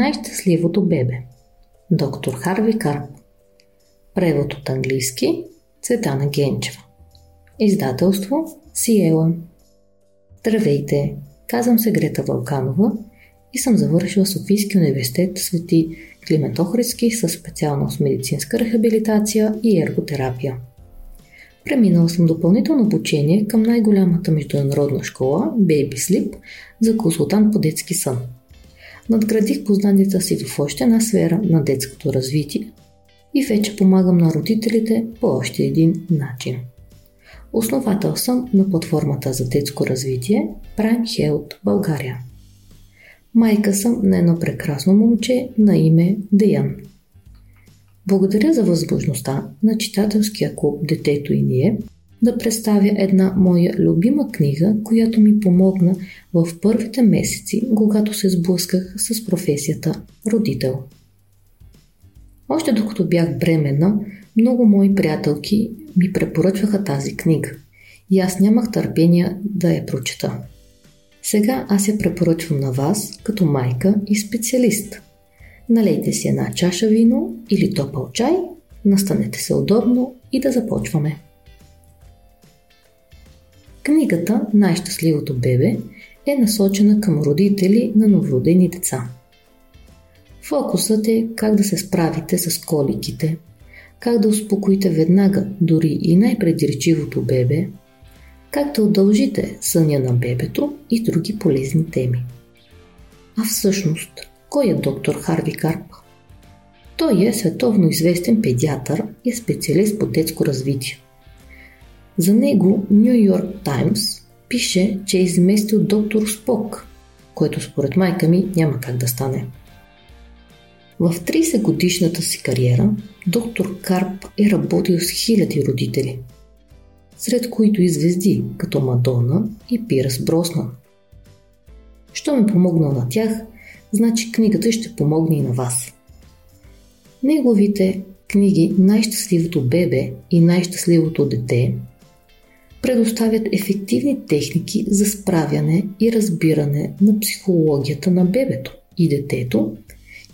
Най-щастливото бебе Доктор Харви Карп Превод от английски Цветана Генчева Издателство Сиела Здравейте! Казвам се Грета Вълканова и съм завършила Софийски университет Свети Климент Охридски със специалност медицинска рехабилитация и ерготерапия. Преминала съм допълнително обучение към най-голямата международна школа Baby Sleep за консултант по детски сън. Надградих познанията си в още една сфера на детското развитие и вече помагам на родителите по още един начин. Основател съм на платформата за детско развитие Prime Health България. Майка съм на едно прекрасно момче на име Деян – благодаря за възможността на читателския клуб Детето и ние да представя една моя любима книга, която ми помогна в първите месеци, когато се сблъсках с професията родител. Още докато бях бременна, много мои приятелки ми препоръчваха тази книга и аз нямах търпение да я прочета. Сега аз я препоръчвам на вас като майка и специалист – Налейте си една чаша вино или топъл чай, настанете се удобно и да започваме. Книгата Най-щастливото бебе е насочена към родители на новородени деца. Фокусът е как да се справите с коликите, как да успокоите веднага дори и най-предиречивото бебе, как да удължите съня на бебето и други полезни теми. А всъщност – кой е доктор Харви Карп? Той е световно известен педиатър и специалист по детско развитие. За него Нью Йорк Таймс пише, че е изместил доктор Спок, което според майка ми няма как да стане. В 30 годишната си кариера доктор Карп е работил с хиляди родители, сред които и звезди като Мадона и Пирас Броснан. Що ми помогнал на тях – значи книгата ще помогне и на вас. Неговите книги Най-щастливото бебе и Най-щастливото дете предоставят ефективни техники за справяне и разбиране на психологията на бебето и детето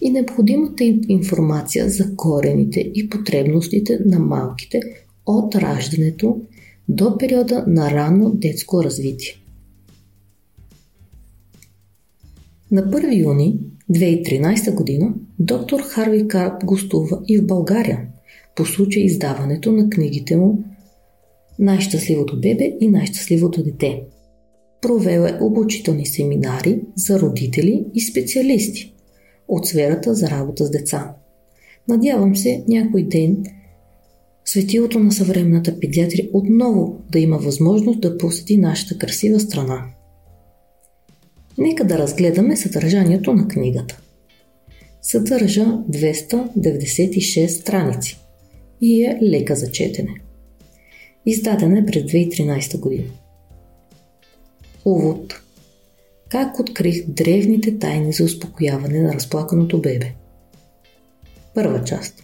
и необходимата информация за корените и потребностите на малките от раждането до периода на ранно детско развитие. На 1 юни 2013 година доктор Харви Карп гостува и в България по случай издаването на книгите му Най-щастливото бебе и Най-щастливото дете. Провел е обучителни семинари за родители и специалисти от сферата за работа с деца. Надявам се някой ден светилото на съвременната педиатрия отново да има възможност да посети нашата красива страна. Нека да разгледаме съдържанието на книгата. Съдържа 296 страници и е лека за четене. Издадена е през 2013 година. Увод Как открих древните тайни за успокояване на разплаканото бебе? Първа част.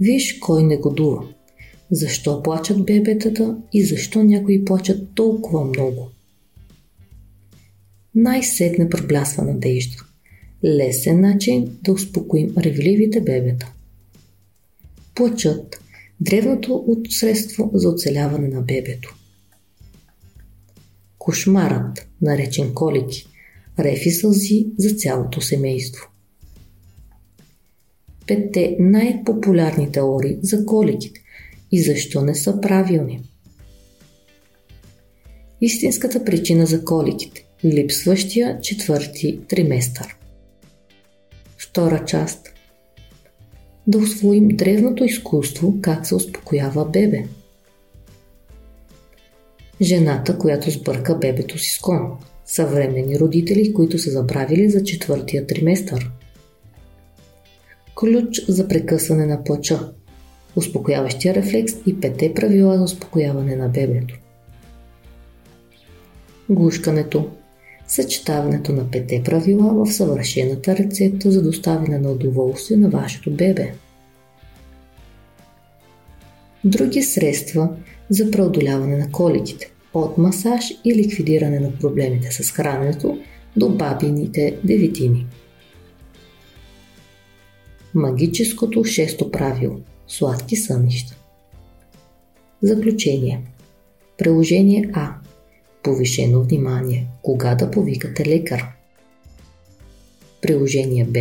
Виж кой не годува. Защо плачат бебетата и защо някои плачат толкова много – най-сетне проблясва надежда. Лесен начин да успокоим ревливите бебета. Плачът – древното от средство за оцеляване на бебето. Кошмарът, наречен колики, рефи сълзи за цялото семейство. Петте най-популярни теории за коликите и защо не са правилни. Истинската причина за коликите липсващия четвърти триместър. Втора част. Да освоим древното изкуство как се успокоява бебе. Жената, която сбърка бебето си с кон. Съвремени родители, които са забравили за четвъртия триместър. Ключ за прекъсване на плача. Успокояващия рефлекс и пете правила за успокояване на бебето. Гушкането, съчетаването на пете правила в съвършената рецепта за доставяне на удоволствие на вашето бебе. Други средства за преодоляване на коликите от масаж и ликвидиране на проблемите с храненето до бабините девитини. Магическото шесто правило – сладки сънища. Заключение Приложение А Повишено внимание. Кога да повикате лекар? Приложение Б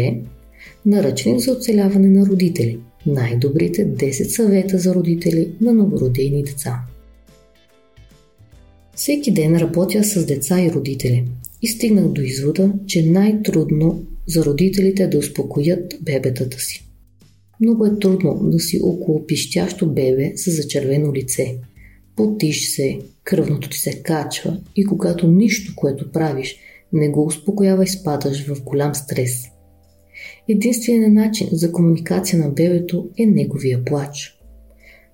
Наръчник за оцеляване на родители. Най-добрите 10 съвета за родители на новородени деца. Всеки ден работя с деца и родители и стигнах до извода, че най-трудно за родителите е да успокоят бебетата си. Много е трудно да си около пищящо бебе с зачервено лице. Потиш се, кръвното ти се качва и когато нищо, което правиш, не го успокоява и спадаш в голям стрес. Единственият начин за комуникация на бебето е неговия плач.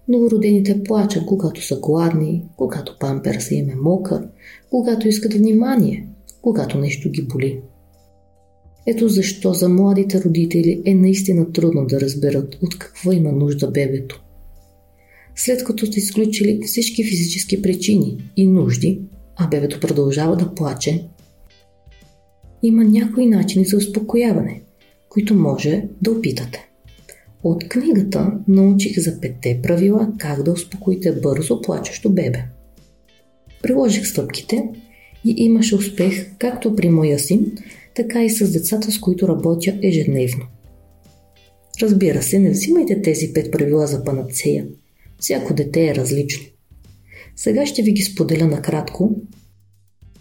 Новородените плачат, когато са гладни, когато памперса им е мокър, когато искат внимание, когато нещо ги боли. Ето защо за младите родители е наистина трудно да разберат от какво има нужда бебето. След като сте изключили всички физически причини и нужди, а бебето продължава да плаче, има някои начини за успокояване, които може да опитате. От книгата научих за петте правила как да успокоите бързо плачещо бебе. Приложих стъпките и имаше успех както при моя син, така и с децата, с които работя ежедневно. Разбира се, не взимайте тези пет правила за панацея. Всяко дете е различно. Сега ще ви ги споделя накратко,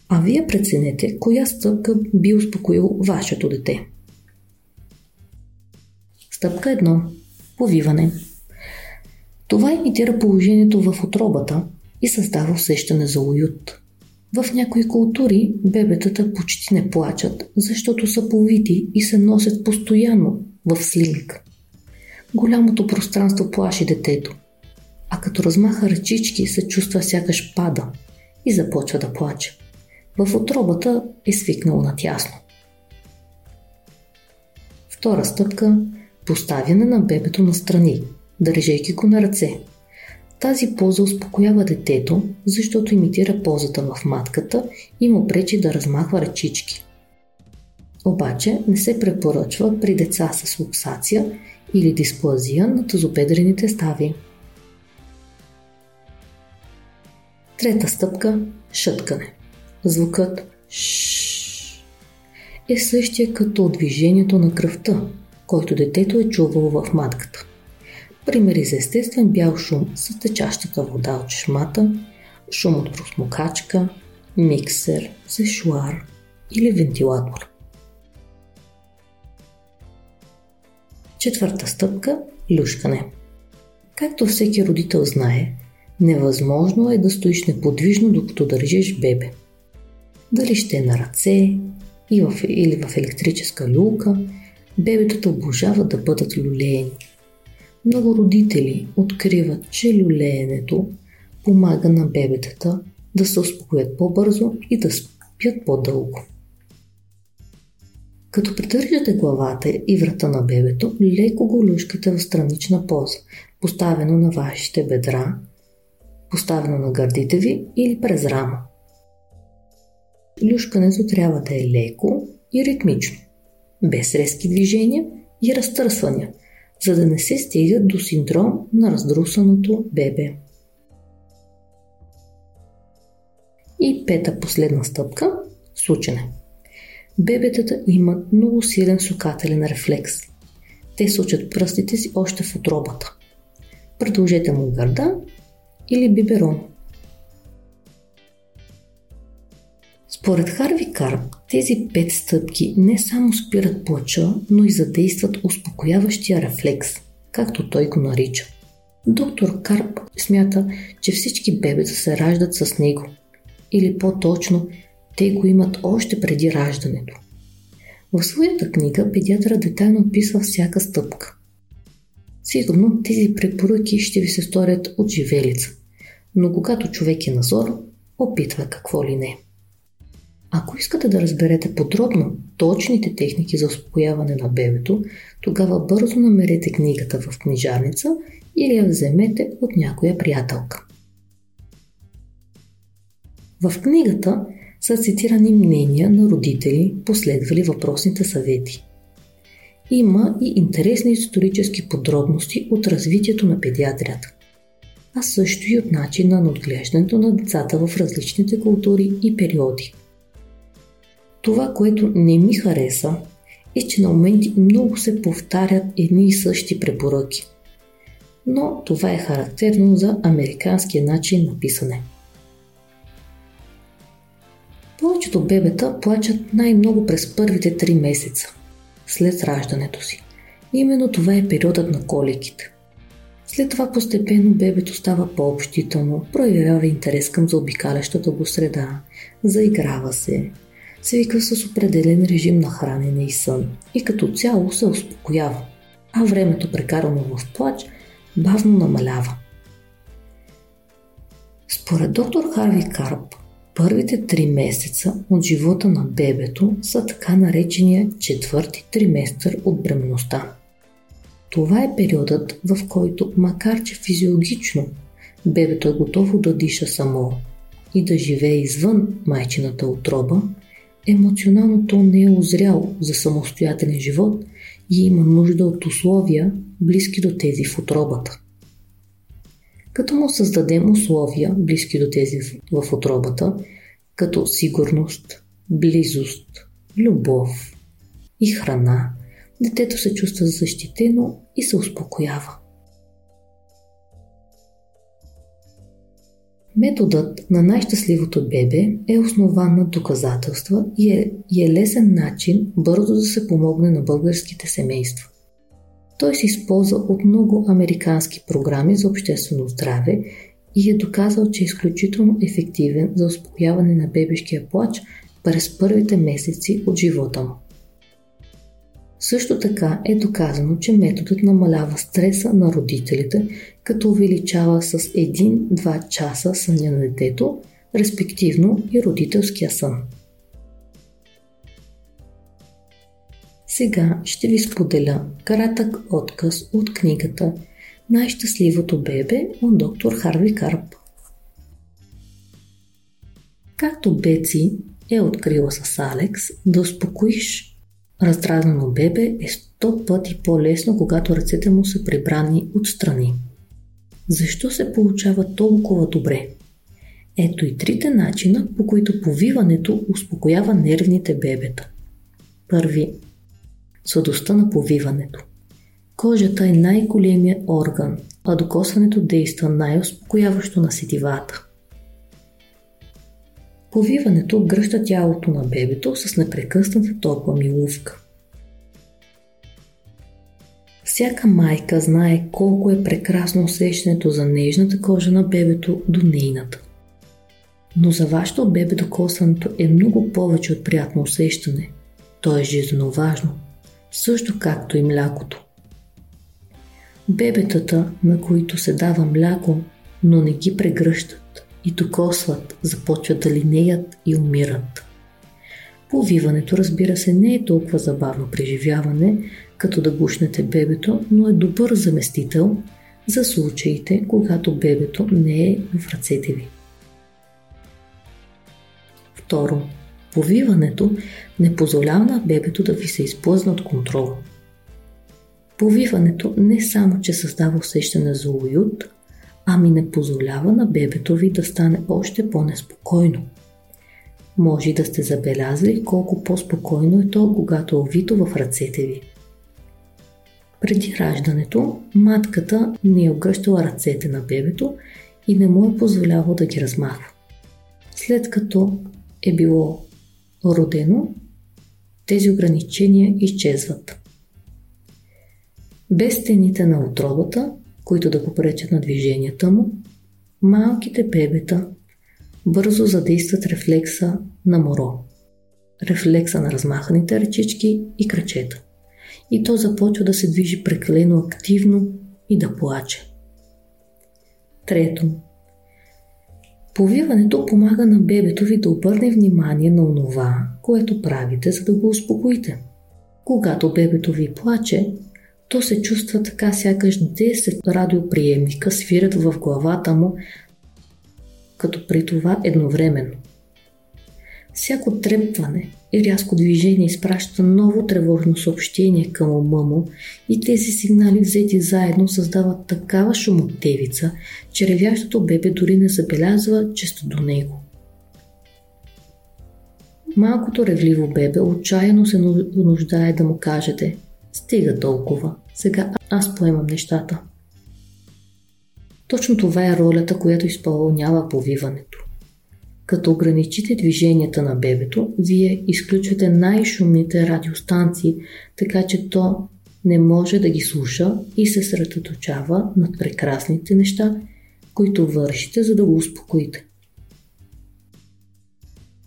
а вие преценете коя стъпка би успокоил вашето дете. Стъпка 1. Повиване. Това имитира положението в отробата и създава усещане за уют. В някои култури бебетата почти не плачат, защото са повити и се носят постоянно в слинг. Голямото пространство плаши детето, а като размаха ръчички се чувства сякаш пада и започва да плаче. В отробата е свикнало на тясно. Втора стъпка – поставяне на бебето на страни, държейки го на ръце – тази поза успокоява детето, защото имитира позата в матката и му пречи да размахва ръчички. Обаче не се препоръчва при деца с луксация или дисплазия на тазобедрените стави. Трета стъпка – шъткане. Звукът ш е същия като движението на кръвта, който детето е чувало в матката. Примери за естествен бял шум с течащата вода от чешмата, шум от просмокачка, миксер, сешуар или вентилатор. Четвърта стъпка – люшкане. Както всеки родител знае, невъзможно е да стоиш неподвижно докато държиш бебе. Дали ще е на ръце или в електрическа люлка, бебетата обожават да бъдат люлеени – много родители откриват, че люлеенето помага на бебетата да се успокоят по-бързо и да спят по-дълго. Като придържате главата и врата на бебето, леко го люшкате в странична поза, поставено на вашите бедра, поставено на гърдите ви или през рама. Люшкането трябва да е леко и ритмично, без резки движения и разтърсвания – за да не се стига до синдром на раздрусаното бебе. И пета последна стъпка – сучене. Бебетата имат много силен сукателен рефлекс. Те сучат пръстите си още в отробата. Продължете му гърда или биберон – Според Харви Карп, тези пет стъпки не само спират плача, но и задействат успокояващия рефлекс, както той го нарича. Доктор Карп смята, че всички бебета се раждат с него. Или по-точно, те го имат още преди раждането. В своята книга педиатъра детайлно описва всяка стъпка. Сигурно тези препоръки ще ви се сторят от живелица, но когато човек е назор, опитва какво ли не. Ако искате да разберете подробно точните техники за успокояване на бебето, тогава бързо намерете книгата в книжарница или я вземете от някоя приятелка. В книгата са цитирани мнения на родители, последвали въпросните съвети. Има и интересни исторически подробности от развитието на педиатрията, а също и от начина на отглеждането на децата в различните култури и периоди. Това, което не ми хареса, е, че на моменти много се повтарят едни и същи препоръки. Но това е характерно за американския начин на писане. Повечето бебета плачат най-много през първите три месеца след раждането си. Именно това е периодът на коликите. След това постепенно бебето става по-общително, проявява интерес към заобикалящата го среда, заиграва се, свиква с определен режим на хранене и сън и като цяло се успокоява, а времето прекарано в плач бавно намалява. Според доктор Харви Карп, Първите три месеца от живота на бебето са така наречения четвърти триместър от бременността. Това е периодът, в който, макар че физиологично бебето е готово да диша само и да живее извън майчината отроба, емоционално то не е озряло за самостоятелен живот и има нужда от условия, близки до тези в отробата. Като му създадем условия, близки до тези в отробата, като сигурност, близост, любов и храна, детето се чувства защитено и се успокоява. Методът на най-щастливото бебе е основан на доказателства и е, и е лесен начин бързо да се помогне на българските семейства. Той се използва от много американски програми за обществено здраве и е доказал, че е изключително ефективен за успокояване на бебешкия плач през първите месеци от живота му. Също така е доказано, че методът намалява стреса на родителите, като увеличава с 1-2 часа съня на детето, респективно и родителския сън. Сега ще ви споделя кратък отказ от книгата Най-щастливото бебе от доктор Харви Карп. Както Беци е открила с Алекс, да успокоиш раздразнено бебе е сто пъти по-лесно, когато ръцете му са прибрани отстрани. Защо се получава толкова добре? Ето и трите начина, по които повиването успокоява нервните бебета. Първи сладостта на повиването. Кожата е най-големият орган, а докосването действа най-успокояващо на сетивата. Повиването гръща тялото на бебето с непрекъсната топла милувка. Всяка майка знае колко е прекрасно усещането за нежната кожа на бебето до нейната. Но за вашето бебе докосването е много повече от приятно усещане. То е жизненно важно – също както и млякото. Бебетата, на които се дава мляко, но не ги прегръщат и докосват, започват да линеят и умират. Повиването, разбира се, не е толкова забавно преживяване, като да гушнете бебето, но е добър заместител за случаите, когато бебето не е в ръцете ви. Второ, Повиването не позволява на бебето да ви се изплъзна от контрол. Повиването не само, че създава усещане за уют, ами не позволява на бебето ви да стане още по-неспокойно. Може да сте забелязали колко по-спокойно е то, когато е овито в ръцете ви. Преди раждането, матката не е огръщала ръцете на бебето и не му е позволявало да ги размахва. След като е било родено, тези ограничения изчезват. Без стените на отробата, които да попречат на движенията му, малките бебета бързо задействат рефлекса на моро, рефлекса на размаханите ръчички и крачета. И то започва да се движи прекалено активно и да плаче. Трето, Повиването помага на бебето ви да обърне внимание на онова, което правите, за да го успокоите. Когато бебето ви плаче, то се чувства така сякаш 10 радиоприемника свирят в главата му, като при това едновременно. Всяко трепване и рязко движение изпраща ново тревожно съобщение към ума му и тези сигнали взети заедно създават такава шумотевица, че ревящото бебе дори не забелязва, че до него. Малкото ревливо бебе отчаяно се нуждае да му кажете Стига толкова, сега аз поемам нещата. Точно това е ролята, която изпълнява повиването. Като ограничите движенията на бебето, вие изключвате най-шумните радиостанции, така че то не може да ги слуша и се средоточава над прекрасните неща, които вършите, за да го успокоите.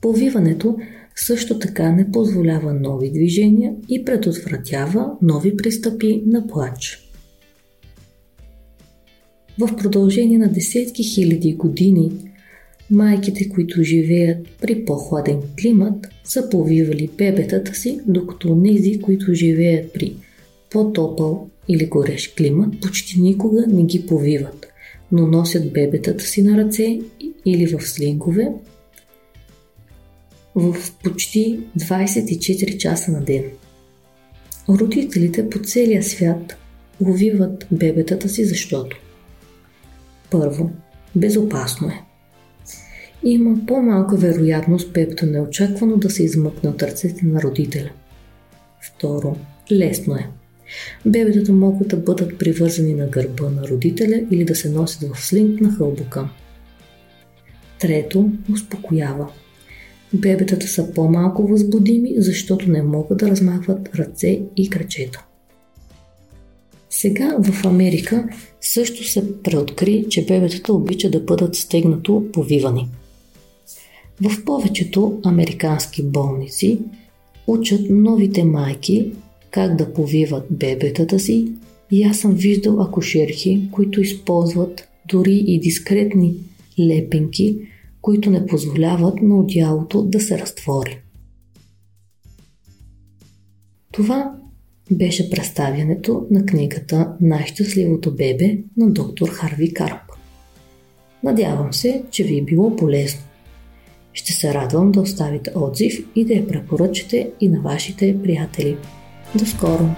Повиването също така не позволява нови движения и предотвратява нови пристъпи на плач. В продължение на десетки хиляди години майките, които живеят при по-хладен климат, са повивали бебетата си, докато нези, които живеят при по-топъл или горещ климат, почти никога не ги повиват, но носят бебетата си на ръце или в слингове в почти 24 часа на ден. Родителите по целия свят увиват бебетата си, защото първо, безопасно е. Има по-малка вероятност бебето неочаквано да се измъкне от ръцете на родителя. Второ, лесно е. Бебетата могат да бъдат привързани на гърба на родителя или да се носят в слинг на хълбука. Трето, успокоява. Бебетата са по-малко възбудими, защото не могат да размахват ръце и крачета. Сега в Америка също се преоткри, че бебетата обича да бъдат стегнато повивани. В повечето американски болници учат новите майки как да повиват бебетата си и аз съм виждал акушерки, които използват дори и дискретни лепенки, които не позволяват на одялото да се разтвори. Това беше представянето на книгата Най-щастливото бебе на доктор Харви Карп. Надявам се, че ви е било полезно. Ще се радвам да оставите отзив и да я препоръчате и на вашите приятели. До скоро!